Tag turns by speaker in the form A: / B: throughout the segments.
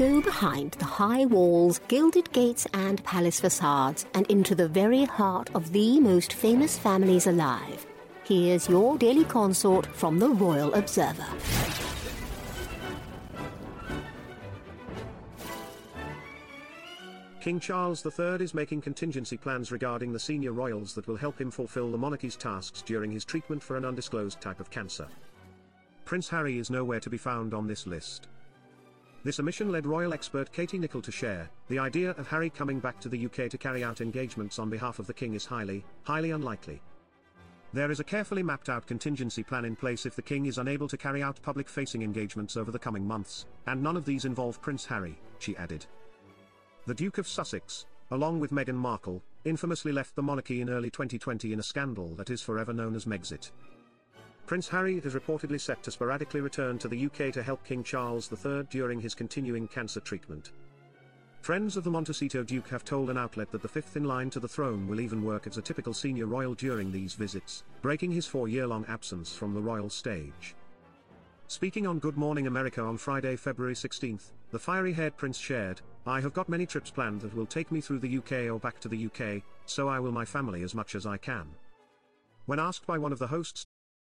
A: Go behind the high walls, gilded gates, and palace facades, and into the very heart of the most famous families alive. Here's your daily consort from the Royal Observer.
B: King Charles III is making contingency plans regarding the senior royals that will help him fulfill the monarchy's tasks during his treatment for an undisclosed type of cancer. Prince Harry is nowhere to be found on this list. This omission led royal expert Katie Nicholl to share, the idea of Harry coming back to the UK to carry out engagements on behalf of the king is highly, highly unlikely. There is a carefully mapped out contingency plan in place if the king is unable to carry out public facing engagements over the coming months, and none of these involve Prince Harry, she added. The Duke of Sussex, along with Meghan Markle, infamously left the monarchy in early 2020 in a scandal that is forever known as Megxit. Prince Harry is reportedly set to sporadically return to the UK to help King Charles III during his continuing cancer treatment. Friends of the Montecito Duke have told an outlet that the fifth in line to the throne will even work as a typical senior royal during these visits, breaking his four-year-long absence from the royal stage. Speaking on Good Morning America on Friday, February 16, the fiery-haired prince shared, I have got many trips planned that will take me through the UK or back to the UK, so I will my family as much as I can. When asked by one of the hosts,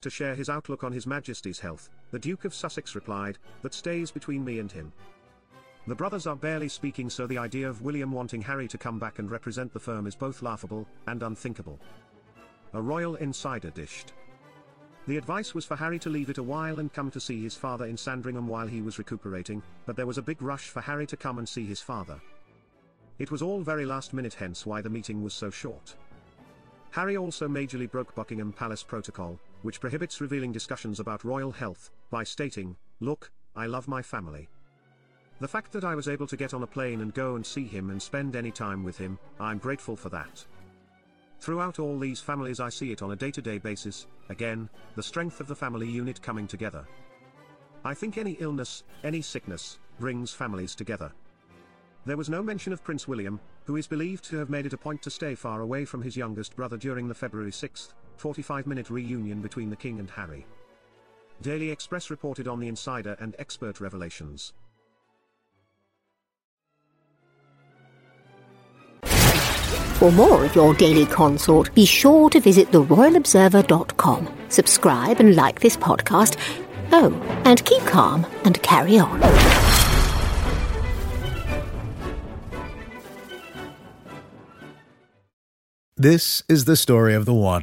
B: To share his outlook on His Majesty's health, the Duke of Sussex replied, That stays between me and him. The brothers are barely speaking, so the idea of William wanting Harry to come back and represent the firm is both laughable and unthinkable. A royal insider dished. The advice was for Harry to leave it a while and come to see his father in Sandringham while he was recuperating, but there was a big rush for Harry to come and see his father. It was all very last minute, hence why the meeting was so short. Harry also majorly broke Buckingham Palace protocol, which prohibits revealing discussions about royal health, by stating, Look, I love my family. The fact that I was able to get on a plane and go and see him and spend any time with him, I'm grateful for that. Throughout all these families, I see it on a day to day basis, again, the strength of the family unit coming together. I think any illness, any sickness, brings families together. There was no mention of Prince William, who is believed to have made it a point to stay far away from his youngest brother during the February 6, 45 minute reunion between the King and Harry. Daily Express reported on the insider and expert revelations.
A: For more of your daily consort, be sure to visit theroyalobserver.com. Subscribe and like this podcast. Oh, and keep calm and carry on.
C: This is the story of the one.